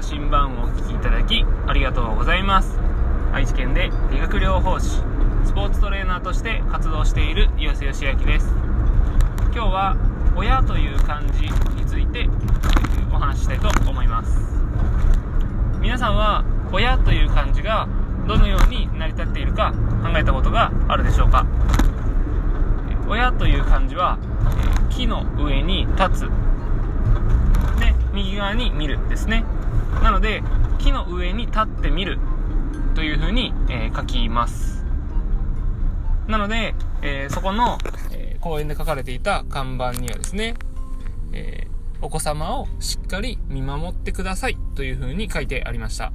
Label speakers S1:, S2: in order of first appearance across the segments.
S1: 羅針盤をお聞きいただきありがとうございます。愛知県で理学療法士スポーツトレーナーとして活動している岩瀬義明です。今日は親という漢字についてお話ししたいと思います。皆さんは親という漢字がどのように成り立っているか考えたことがあるでしょうか？親という漢字は木の上に立つ右側に見るですね。なので木の上に立ってみるというふうに、えー、書きます。なので、えー、そこの、えー、公園で書かれていた看板にはですね、えお子様をしっかり見守ってくださいというふうに書いてありました。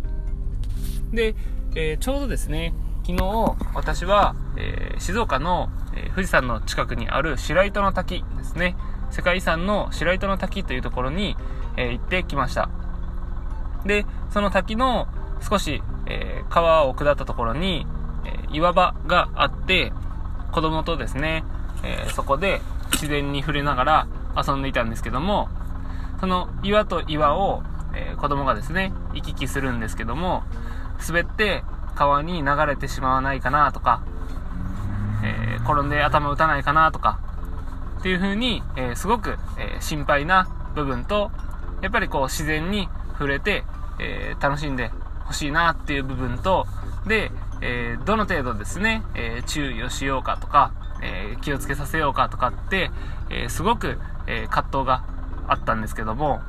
S1: で、えちょうどですね昨日私は、え静岡の、え富士山の近くにある白糸の滝ですね。世界遺産の白糸の滝というところに、え行ってきました。でその滝の少し、えー、川を下ったところに、えー、岩場があって子供とですね、え、そこで自然に触れながら遊んでいたんですけどもその岩と岩を、え子供がですね行き来するんですけども滑って川に流れてしまわないかなとか、え転んで頭打たないかなとかっていう風に、えすごく、え心配な部分とやっぱりこう自然に触れて、えー、楽しんでほしいなっていう部分と、で、えー、どの程度ですね、えー、注意をしようかとか、え気をつけさせようかとかって、えすごく、え葛藤があったんですけども、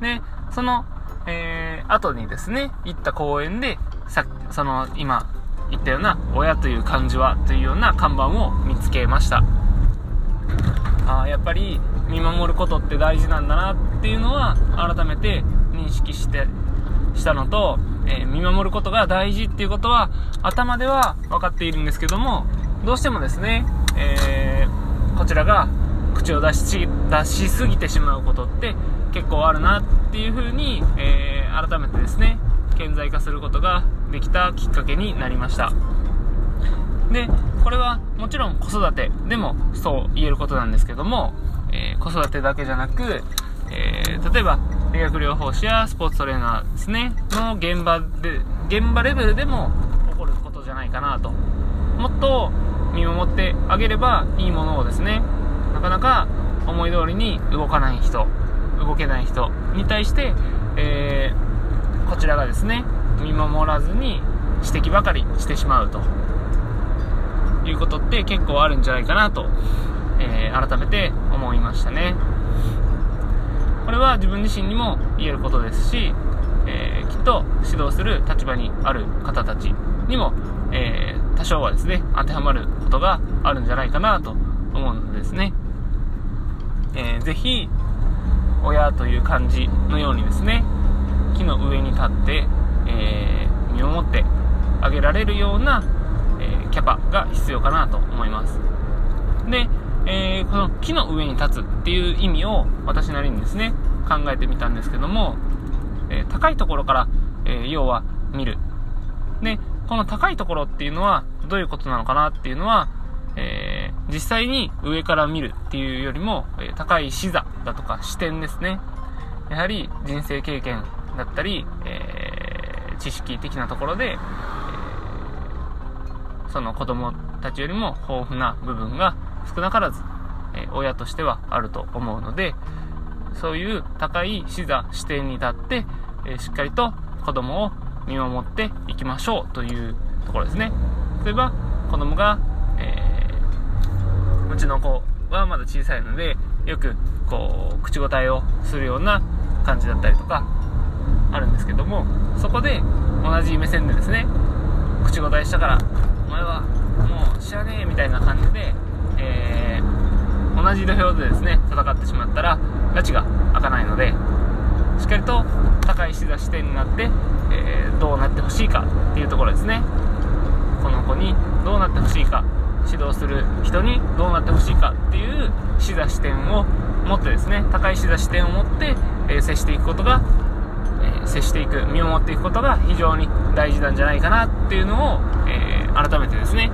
S1: で、その、え後にですね、行った公園で、さその、今、言ったような、親という漢字はというような看板を見つけました。あやっぱり見守ることって大事なんだなっていうのは改めて認識してしたのと、えー、見守ることが大事っていうことは頭では分かっているんですけどもどうしてもですね、えー、こちらが口を出し出しすぎてしまうことって結構あるなっていうふうに、えー、改めてですね顕在化することができたきっかけになりました。でこれはもちろん子育てでもそう言えることなんですけども、えー、子育てだけじゃなく、えー、例えば理学療法士やスポーツトレーナーですねの現場で現場レベルでも起こることじゃないかなともっと見守ってあげればいいものをですねなかなか思い通りに動かない人動けない人に対して、えー、こちらがですね見守らずに指摘ばかりしてしまうということって結構あるんじゃないかなと、えー、改めて思いましたねこれは自分自身にも言えることですし、えー、きっと指導する立場にある方たちにも、えー、多少はですね当てはまることがあるんじゃないかなと思うのですね、えー、ぜひ親という漢字のようにですね木の上に立って、えー、見守ってあげられるようなえキャパが必要かなと思います。で、えー、この木の上に立つっていう意味を私なりにですね、考えてみたんですけども、えー、高いところから、えー、要は見る。で、この高いところっていうのはどういうことなのかなっていうのは、えー、実際に上から見るっていうよりも、え高い視座だとか視点ですね。やはり人生経験だったり、え知識的なところでえ、その子供たちよりも豊富な部分が少なからず、えー、親としてはあると思うので、そういう高い視座、視点に立って、えー、しっかりと子供を見守っていきましょうというところですね。例えば、子供が、えー、うちの子はまだ小さいので、よく、こう、口答えをするような感じだったりとか、あるんですけども、そこで同じ目線でですね、口答えしたから、お前はもう知らねえみたいな感じで、えー、同じ土俵でですね戦ってしまったら拉致が開かないのでしっかりと高い視座視点になって、えー、どうなってほしいかっていうところですね。この子にどうなってほしいか指導する人にどうなってほしいかっていう視座視点を持ってですね高い視座視点を持って、えー、接していくことが、えー、接していく見守っていくことが非常に大事なんじゃないかなっていうのを、え改めてですね、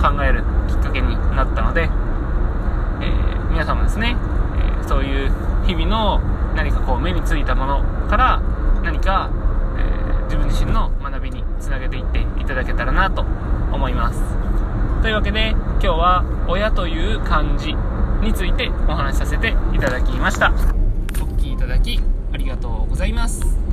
S1: 考えるきっかけになったので、えー、皆さんもですね、え、そういう日々の何かこう目についたものから何か、え自分自身の学びにつなげていっていただけたらなと思います。というわけで今日は親という漢字についてお話しさせていただきました。お聴きいただきありがとうございます。